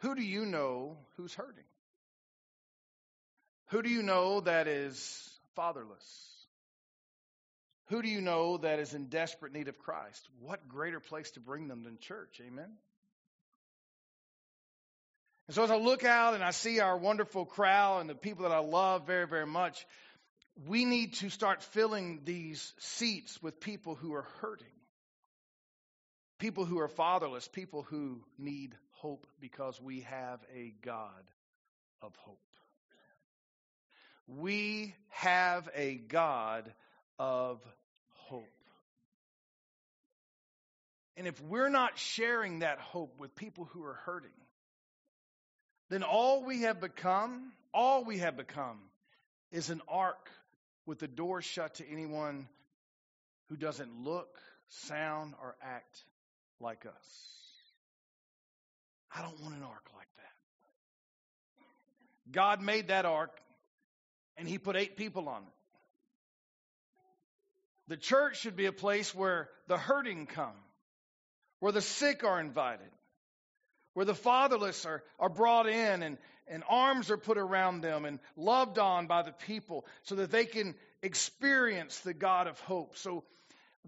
Who do you know who's hurting? Who do you know that is fatherless? Who do you know that is in desperate need of Christ? What greater place to bring them than church? Amen. And so as I look out and I see our wonderful crowd and the people that I love very, very much, we need to start filling these seats with people who are hurting, people who are fatherless, people who need hope because we have a God of hope. We have a God of hope. And if we're not sharing that hope with people who are hurting, then all we have become, all we have become, is an ark with the door shut to anyone who doesn't look, sound, or act like us. I don't want an ark like that. God made that ark and he put eight people on it. The church should be a place where the hurting come, where the sick are invited, where the fatherless are, are brought in and, and arms are put around them and loved on by the people so that they can experience the God of hope. So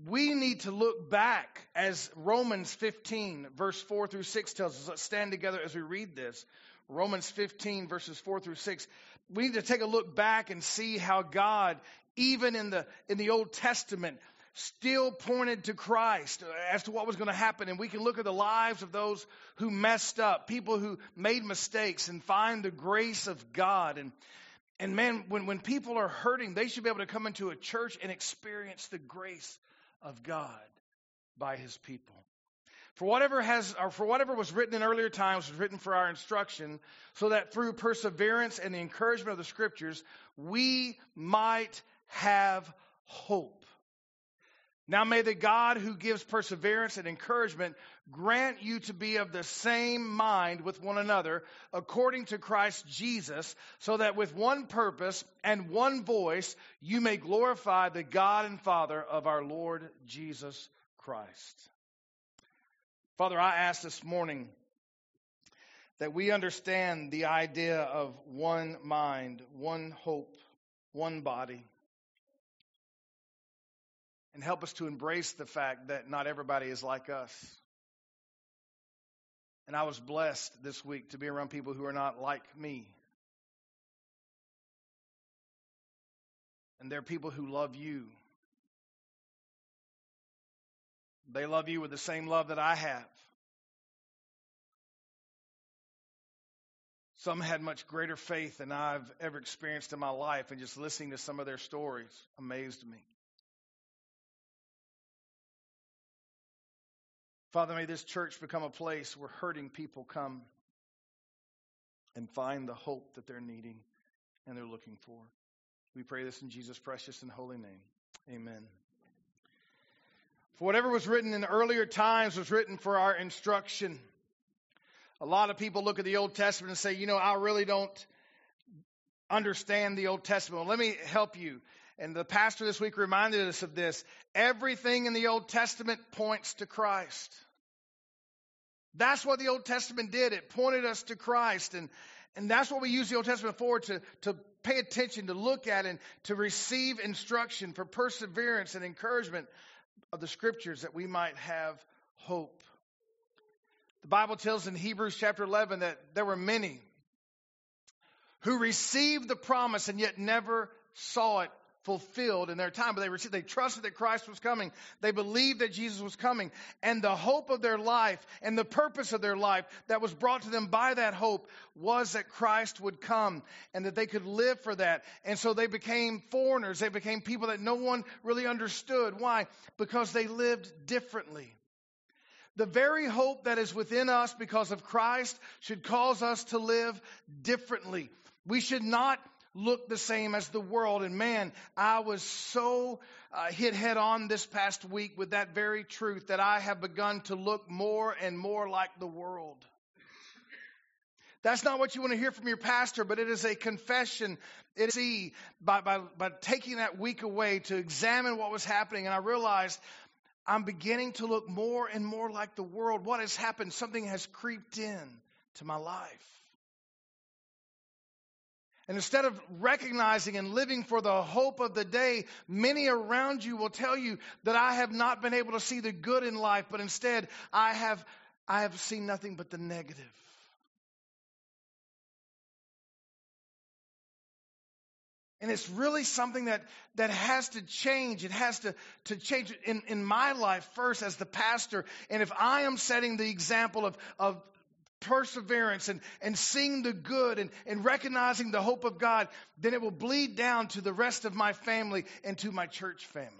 we need to look back as Romans 15, verse 4 through 6 tells us. Let's stand together as we read this. Romans 15, verses 4 through 6. We need to take a look back and see how God, even in the, in the Old Testament, still pointed to Christ as to what was going to happen. And we can look at the lives of those who messed up, people who made mistakes, and find the grace of God. And, and man, when, when people are hurting, they should be able to come into a church and experience the grace of God by his people. For whatever has, or for whatever was written in earlier times was written for our instruction, so that through perseverance and the encouragement of the scriptures, we might have hope. Now may the God who gives perseverance and encouragement grant you to be of the same mind with one another according to Christ Jesus, so that with one purpose and one voice you may glorify the God and Father of our Lord Jesus Christ. Father, I ask this morning that we understand the idea of one mind, one hope, one body and help us to embrace the fact that not everybody is like us. And I was blessed this week to be around people who are not like me. And they're people who love you. They love you with the same love that I have. Some had much greater faith than I've ever experienced in my life, and just listening to some of their stories amazed me. Father, may this church become a place where hurting people come and find the hope that they're needing and they're looking for. We pray this in Jesus' precious and holy name. Amen. For whatever was written in earlier times was written for our instruction. A lot of people look at the Old Testament and say, you know, I really don't understand the Old Testament. Well, let me help you. And the pastor this week reminded us of this. Everything in the Old Testament points to Christ. That's what the Old Testament did. It pointed us to Christ. And, and that's what we use the Old Testament for to, to pay attention, to look at, and to receive instruction for perseverance and encouragement of the scriptures that we might have hope. The Bible tells in Hebrews chapter 11 that there were many who received the promise and yet never saw it fulfilled in their time, but they received, they trusted that Christ was coming. They believed that Jesus was coming. And the hope of their life and the purpose of their life that was brought to them by that hope was that Christ would come and that they could live for that. And so they became foreigners. They became people that no one really understood. Why? Because they lived differently. The very hope that is within us because of Christ should cause us to live differently. We should not look the same as the world. And man, I was so uh, hit head on this past week with that very truth that I have begun to look more and more like the world. That's not what you want to hear from your pastor, but it is a confession. It is by, by, by taking that week away to examine what was happening. And I realized I'm beginning to look more and more like the world. What has happened? Something has creeped in to my life. And instead of recognizing and living for the hope of the day, many around you will tell you that I have not been able to see the good in life, but instead I have, I have seen nothing but the negative. And it's really something that, that has to change. It has to, to change in, in my life first as the pastor. And if I am setting the example of, of perseverance and, and seeing the good and, and recognizing the hope of God, then it will bleed down to the rest of my family and to my church family.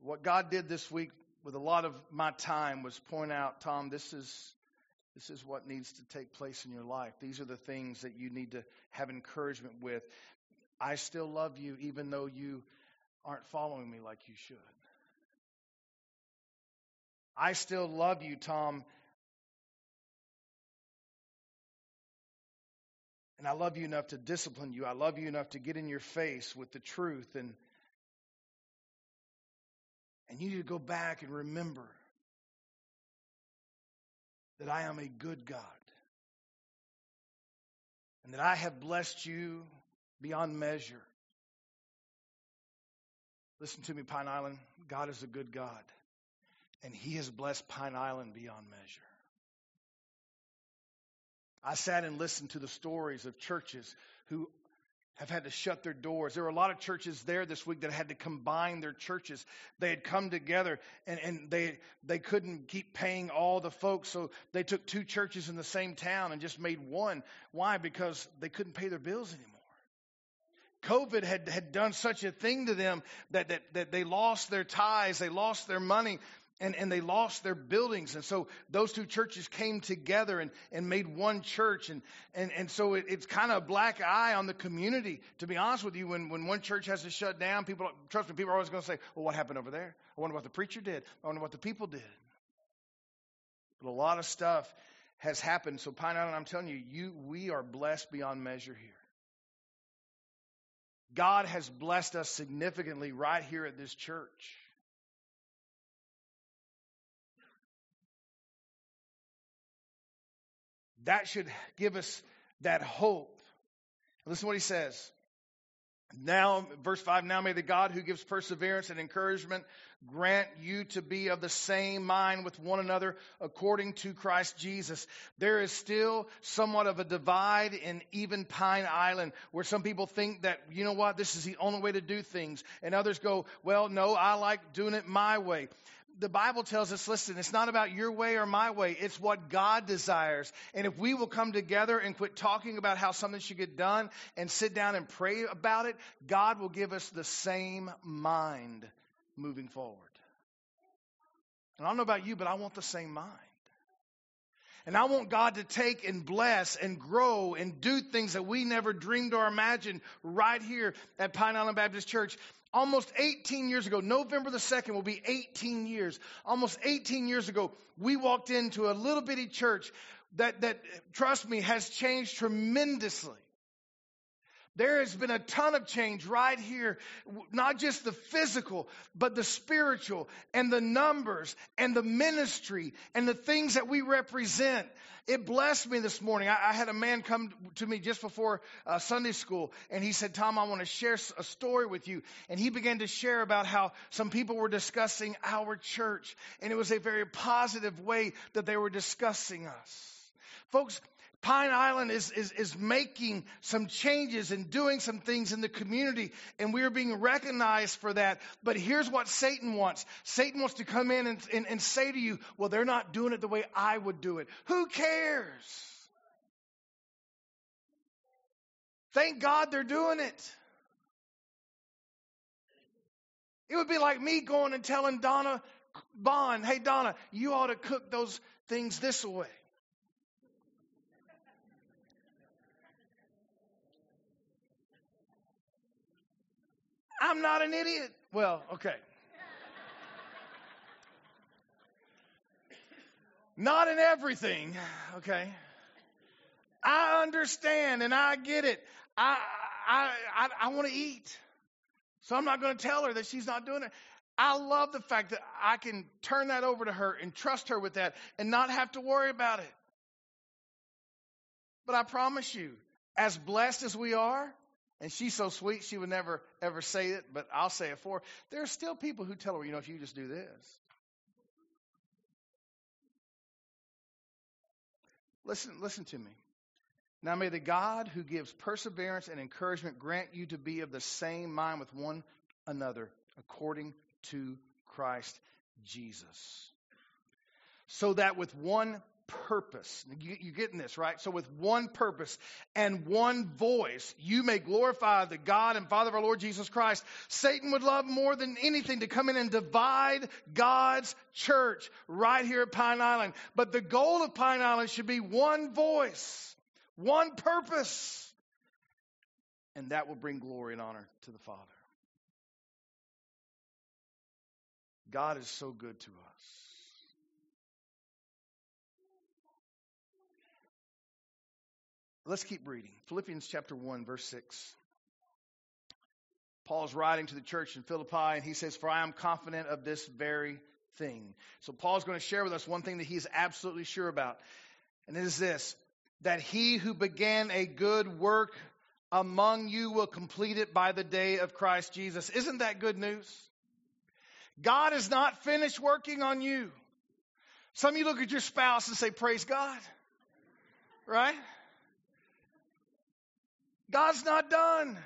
What God did this week with a lot of my time was point out, Tom, this is this is what needs to take place in your life. These are the things that you need to have encouragement with. I still love you even though you aren't following me like you should. I still love you, Tom. And I love you enough to discipline you. I love you enough to get in your face with the truth and and you need to go back and remember that I am a good God and that I have blessed you beyond measure. Listen to me, Pine Island. God is a good God, and He has blessed Pine Island beyond measure. I sat and listened to the stories of churches who have had to shut their doors. There were a lot of churches there this week that had to combine their churches. They had come together and, and they they couldn't keep paying all the folks, so they took two churches in the same town and just made one. Why? Because they couldn't pay their bills anymore. COVID had, had done such a thing to them that, that, that they lost their ties, they lost their money, and, and they lost their buildings. And so those two churches came together and, and made one church. And, and, and so it, it's kind of a black eye on the community. To be honest with you, when, when one church has to shut down, people, trust me, people are always going to say, well, what happened over there? I wonder what the preacher did. I wonder what the people did. But a lot of stuff has happened. So Pine Island, I'm telling you, you, we are blessed beyond measure here. God has blessed us significantly right here at this church. That should give us that hope. Listen to what he says. Now, verse 5 Now may the God who gives perseverance and encouragement grant you to be of the same mind with one another according to Christ Jesus. There is still somewhat of a divide in even Pine Island where some people think that, you know what, this is the only way to do things. And others go, well, no, I like doing it my way the Bible tells us listen, it's not about your way or my way, it's what God desires. And if we will come together and quit talking about how something should get done and sit down and pray about it, God will give us the same mind moving forward. And I don't know about you, but I want the same mind. And I want God to take and bless and grow and do things that we never dreamed or imagined right here at Pine Island Baptist Church almost 18 years ago, November the 2nd will be 18 years. Almost 18 years ago, we walked into a little bitty church that, that trust me, has changed tremendously. There has been a ton of change right here, not just the physical, but the spiritual and the numbers and the ministry and the things that we represent. It blessed me this morning. I, I had a man come to me just before uh, Sunday school, and he said, Tom, I want to share a story with you. And he began to share about how some people were discussing our church, and it was a very positive way that they were discussing us. Folks, Pine Island is, is, is making some changes and doing some things in the community, and we are being recognized for that. But here's what Satan wants Satan wants to come in and, and, and say to you, Well, they're not doing it the way I would do it. Who cares? Thank God they're doing it. It would be like me going and telling Donna Bond, hey, Donna, you ought to cook those things this way. I'm not an idiot. Well, okay. not in everything, okay? I understand and I get it. I I I, I want to eat. So I'm not going to tell her that she's not doing it. I love the fact that I can turn that over to her and trust her with that and not have to worry about it. But I promise you, as blessed as we are, and she's so sweet, she would never ever say it, but I'll say it for her. There are still people who tell her, you know, if you just do this. Listen, listen to me. Now may the God who gives perseverance and encouragement grant you to be of the same mind with one another according to Christ Jesus. So that with one purpose, you, you're getting this, right? So with one purpose and one voice, you may glorify the God and Father of our Lord Jesus Christ. Satan would love more than anything to come in and divide God's church right here at Pine Island. But the goal of Pine Island should be one voice, one purpose. And that will bring glory and honor to the Father. God is so good to us. Let's keep reading. Philippians chapter 1, verse 6. Paul's writing to the church in Philippi, and he says, For I am confident of this very thing. So Paul's going to share with us one thing that he is absolutely sure about, and it is this that he who began a good work among you will complete it by the day of Christ Jesus. Isn't that good news? God is not finished working on you. Some of you look at your spouse and say, Praise God. Right? God's not done.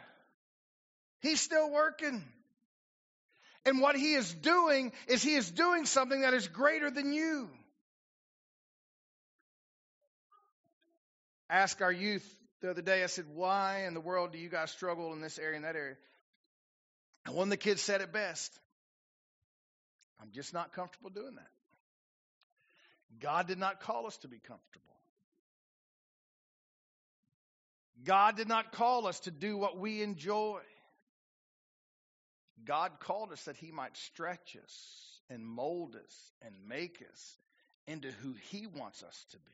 He's still working. And what he is doing is he is doing something that is greater than you. Ask our youth the other day, I said, Why in the world do you guys struggle in this area and that area? And one of the kids said it best I'm just not comfortable doing that. God did not call us to be comfortable. God did not call us to do what we enjoy. God called us that He might stretch us and mold us and make us into who He wants us to be.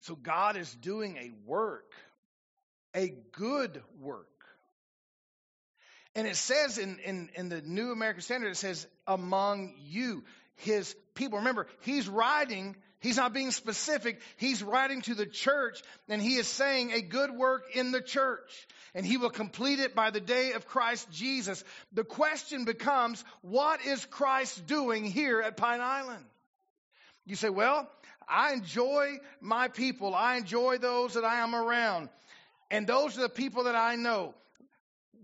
So God is doing a work, a good work. And it says in, in, in the New American Standard, it says, among you, his people. Remember, he's writing, he's not being specific, he's writing to the church, and he is saying a good work in the church. And he will complete it by the day of Christ Jesus. The question becomes, what is Christ doing here at Pine Island? You say, well, I enjoy my people. I enjoy those that I am around. And those are the people that I know.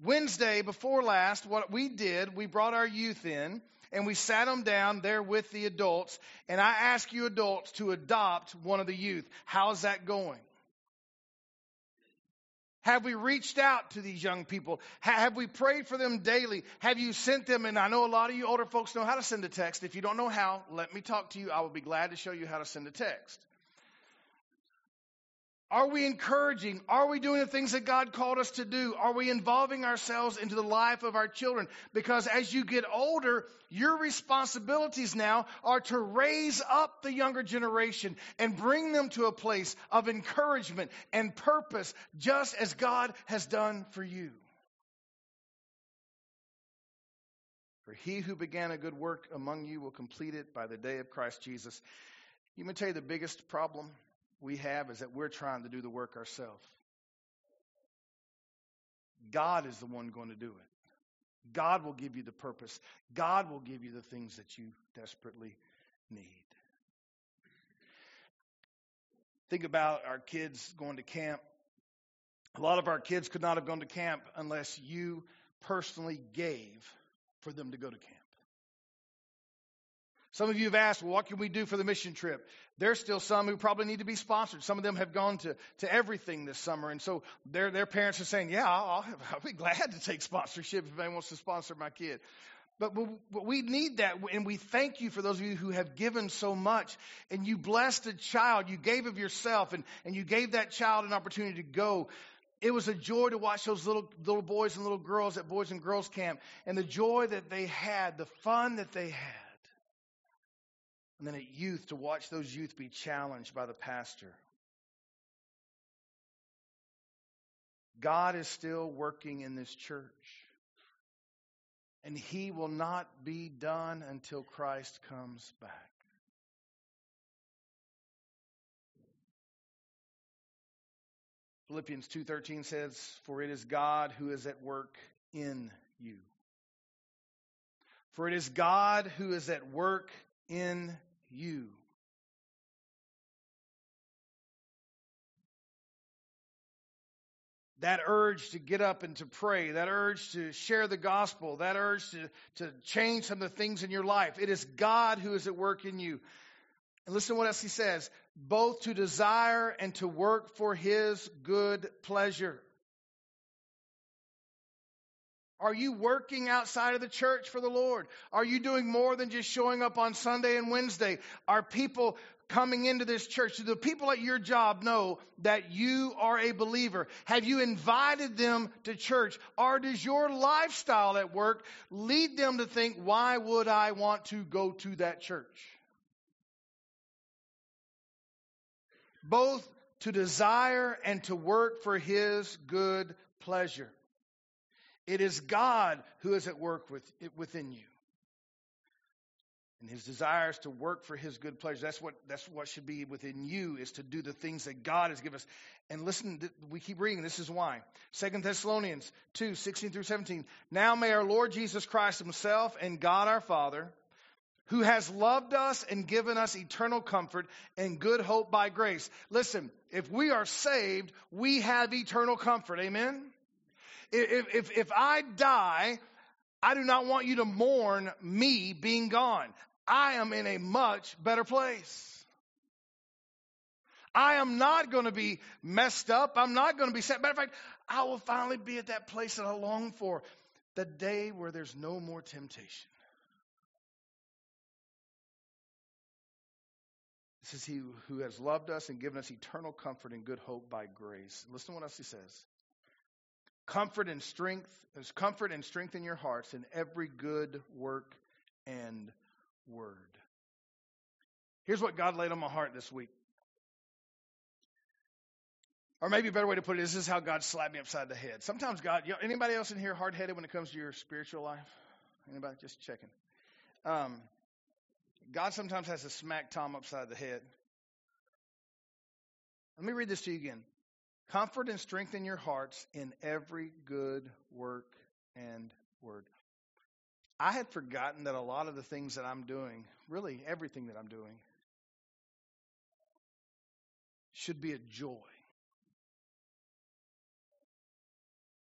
Wednesday before last, what we did, we brought our youth in and we sat them down there with the adults. And I asked you adults to adopt one of the youth. How's that going? Have we reached out to these young people? Have we prayed for them daily? Have you sent them? And I know a lot of you older folks know how to send a text. If you don't know how, let me talk to you. I will be glad to show you how to send a text. Are we encouraging? Are we doing the things that God called us to do? Are we involving ourselves into the life of our children? Because as you get older, your responsibilities now are to raise up the younger generation and bring them to a place of encouragement and purpose, just as God has done for you. For he who began a good work among you will complete it by the day of Christ Jesus. You may tell you the biggest problem we have is that we're trying to do the work ourselves. God is the one going to do it. God will give you the purpose. God will give you the things that you desperately need. Think about our kids going to camp. A lot of our kids could not have gone to camp unless you personally gave for them to go to camp. Some of you have asked, well, what can we do for the mission trip? There's still some who probably need to be sponsored. Some of them have gone to, to everything this summer. And so their, their parents are saying, yeah, I'll, I'll be glad to take sponsorship if anyone wants to sponsor my kid. But, but we need that, and we thank you for those of you who have given so much. And you blessed a child, you gave of yourself, and, and you gave that child an opportunity to go. It was a joy to watch those little little boys and little girls at Boys and Girls Camp, and the joy that they had, the fun that they had and then at youth to watch those youth be challenged by the pastor. God is still working in this church. And he will not be done until Christ comes back. Philippians 2:13 says, "For it is God who is at work in you." For it is God who is at work in you. That urge to get up and to pray, that urge to share the gospel, that urge to, to change some of the things in your life. It is God who is at work in you. And listen to what else he says both to desire and to work for his good pleasure. Are you working outside of the church for the Lord? Are you doing more than just showing up on Sunday and Wednesday? Are people coming into this church? Do the people at your job know that you are a believer? Have you invited them to church? Or does your lifestyle at work lead them to think, why would I want to go to that church? both to desire and to work for his good pleasure. It is God who is at work with, within you. And his desires to work for his good pleasure. That's what, that's what should be within you, is to do the things that God has given us. And listen, we keep reading. This is why. Second Thessalonians 2, 16 through 17. Now may our Lord Jesus Christ himself and God our Father, who has loved us and given us eternal comfort and good hope by grace. Listen, if we are saved, we have eternal comfort. Amen? If, if, if I die, I do not want you to mourn me being gone. I am in a much better place. I am not going to be messed up. I'm not going to be sad. Matter of fact, I will finally be at that place that I long for the day where there's no more temptation. This is he who has loved us and given us eternal comfort and good hope by grace. Listen to what else he says. Comfort and strength, there's comfort and strength in your hearts in every good work and word. Here's what God laid on my heart this week. Or maybe a better way to put it is this is how God slapped me upside the head. Sometimes God, you know, anybody else in here hard headed when it comes to your spiritual life? Anybody? Just checking. Um, God sometimes has to smack Tom upside the head. Let me read this to you again. Comfort and strengthen your hearts in every good work and word. I had forgotten that a lot of the things that I'm doing, really everything that I'm doing, should be a joy.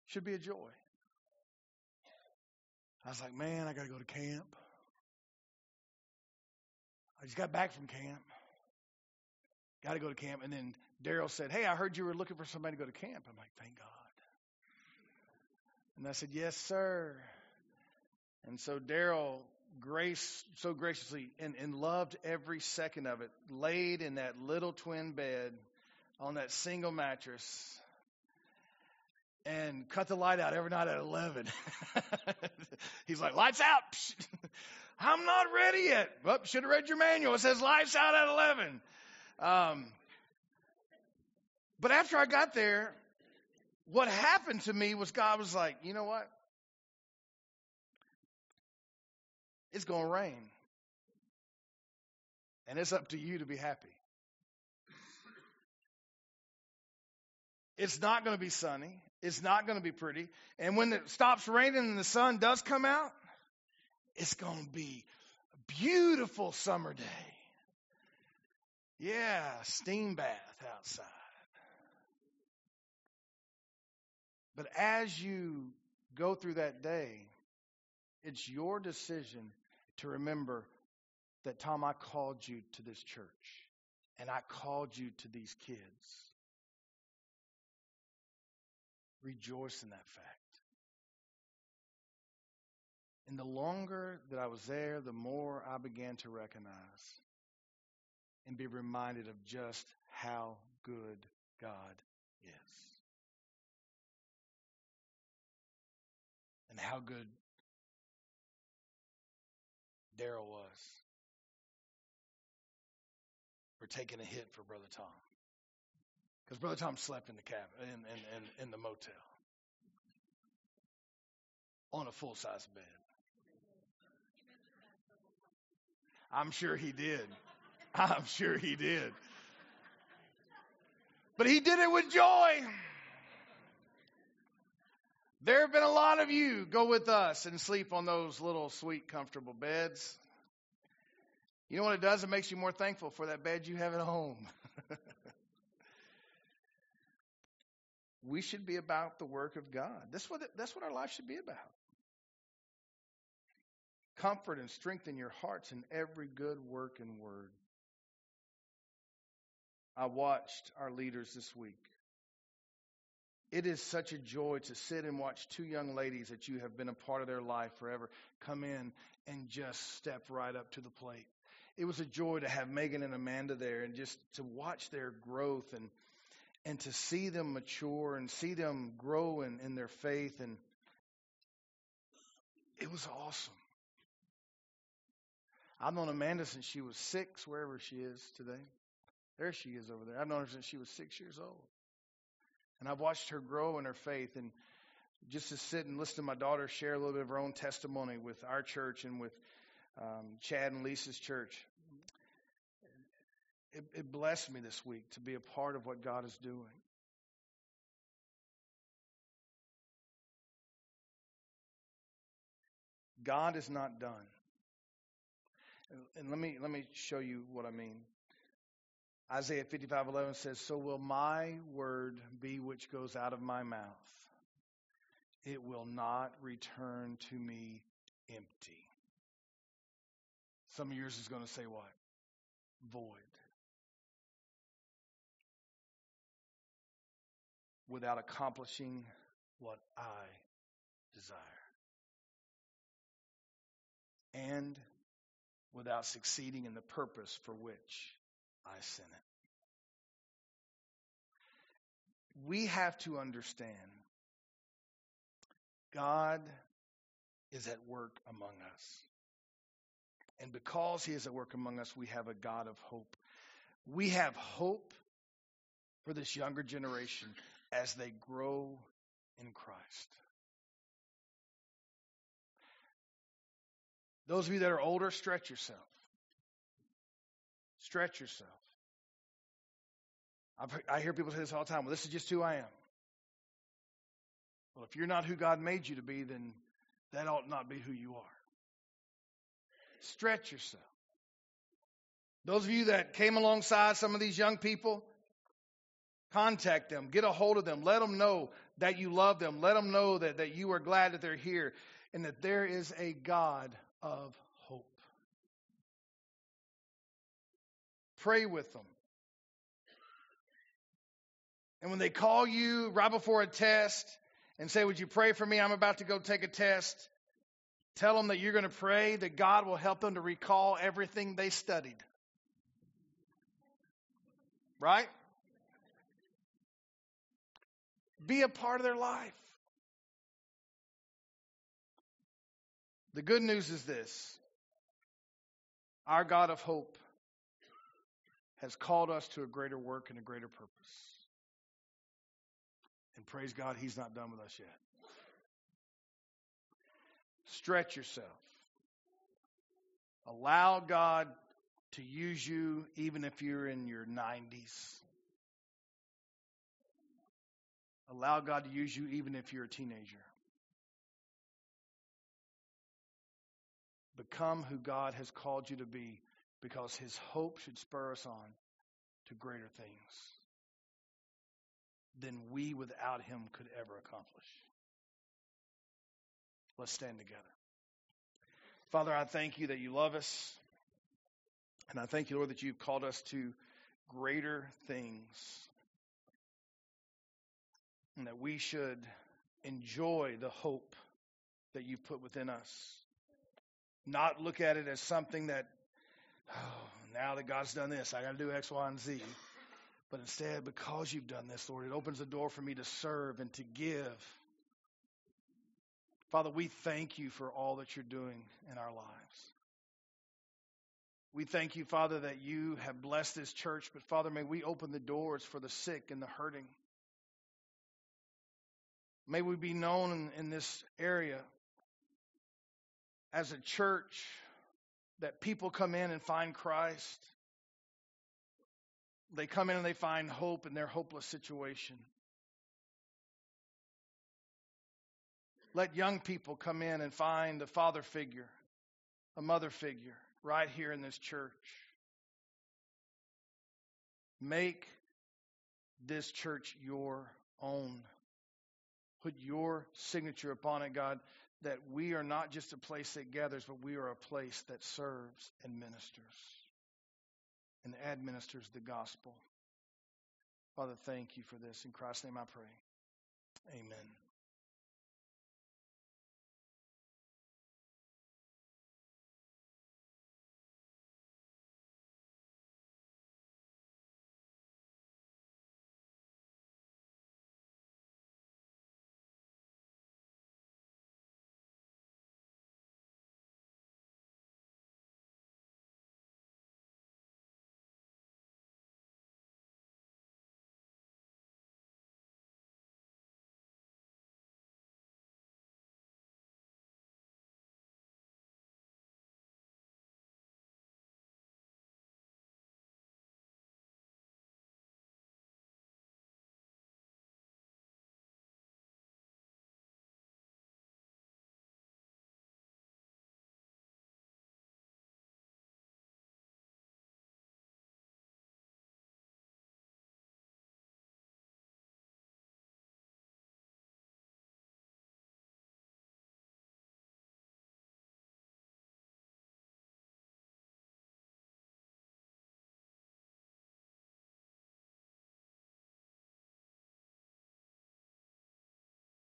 Should be a joy. I was like, man, I got to go to camp. I just got back from camp. Got to go to camp. And then Daryl said, Hey, I heard you were looking for somebody to go to camp. I'm like, Thank God. And I said, Yes, sir. And so Daryl grace so graciously and, and loved every second of it, laid in that little twin bed on that single mattress and cut the light out every night at 11. He's like, lights out. I'm not ready yet. Well, should have read your manual. It says lights out at 11. Um, but after I got there, what happened to me was God was like, you know what? It's going to rain. And it's up to you to be happy. It's not going to be sunny. It's not going to be pretty. And when it stops raining and the sun does come out, it's going to be a beautiful summer day. Yeah, steam bath outside. But as you go through that day, it's your decision to remember that, Tom, I called you to this church and I called you to these kids. Rejoice in that fact. And the longer that I was there, the more I began to recognize and be reminded of just how good God is. how good Daryl was for taking a hit for Brother Tom. Because Brother Tom slept in the cabin, in, in, in, in the motel, on a full size bed. I'm sure he did. I'm sure he did. But he did it with joy. There have been a lot of you go with us and sleep on those little sweet, comfortable beds. You know what it does? It makes you more thankful for that bed you have at home. we should be about the work of God. That's what, that's what our life should be about. Comfort and strengthen your hearts in every good work and word. I watched our leaders this week. It is such a joy to sit and watch two young ladies that you have been a part of their life forever come in and just step right up to the plate. It was a joy to have Megan and Amanda there and just to watch their growth and and to see them mature and see them grow in, in their faith and it was awesome. I've known Amanda since she was six, wherever she is today. There she is over there. I've known her since she was six years old. And I've watched her grow in her faith. And just to sit and listen to my daughter share a little bit of her own testimony with our church and with um, Chad and Lisa's church, it, it blessed me this week to be a part of what God is doing. God is not done. And let me let me show you what I mean. Isaiah 55:11 says, "So will my word be which goes out of my mouth. It will not return to me empty." Some of yours is going to say what? Void. Without accomplishing what I desire. And without succeeding in the purpose for which I sent it. We have to understand God is at work among us. And because He is at work among us, we have a God of hope. We have hope for this younger generation as they grow in Christ. Those of you that are older, stretch yourself. Stretch yourself. I've, i hear people say this all the time. Well, this is just who I am. Well, if you're not who God made you to be, then that ought not be who you are. Stretch yourself. Those of you that came alongside some of these young people, contact them, get a hold of them, let them know that you love them, let them know that, that you are glad that they're here, and that there is a God of hope. Pray with them. And when they call you right before a test and say, Would you pray for me? I'm about to go take a test. Tell them that you're going to pray that God will help them to recall everything they studied. Right? Be a part of their life. The good news is this our God of hope has called us to a greater work and a greater purpose. And praise God, He's not done with us yet. Stretch yourself. Allow God to use you even if you're in your 90s. Allow God to use you even if you're a teenager. Become who God has called you to be because his hope should spur us on to greater things than we without him could ever accomplish. Let's stand together. Father, I thank you that you love us. And I thank you, Lord, that you've called us to greater things. And that we should enjoy the hope that you've put within us. Not look at it as something that, oh, now that God's done this, I got to do X, Y, and Z. But instead, because you've done this, Lord, it opens the door for me to serve and to give. Father, we thank you for all that you're doing in our lives. We thank you, Father, that you have blessed this church, but Father, may we open the doors for the sick and the hurting. May we be known in, in this area as a church that people come in and find Christ. They come in and they find hope in their hopeless situation. Let young people come in and find a father figure, a mother figure, right here in this church. Make this church your own. Put your signature upon it, God, that we are not just a place that gathers, but we are a place that serves and ministers and administers the gospel. Father, thank you for this. In Christ's name I pray. Amen.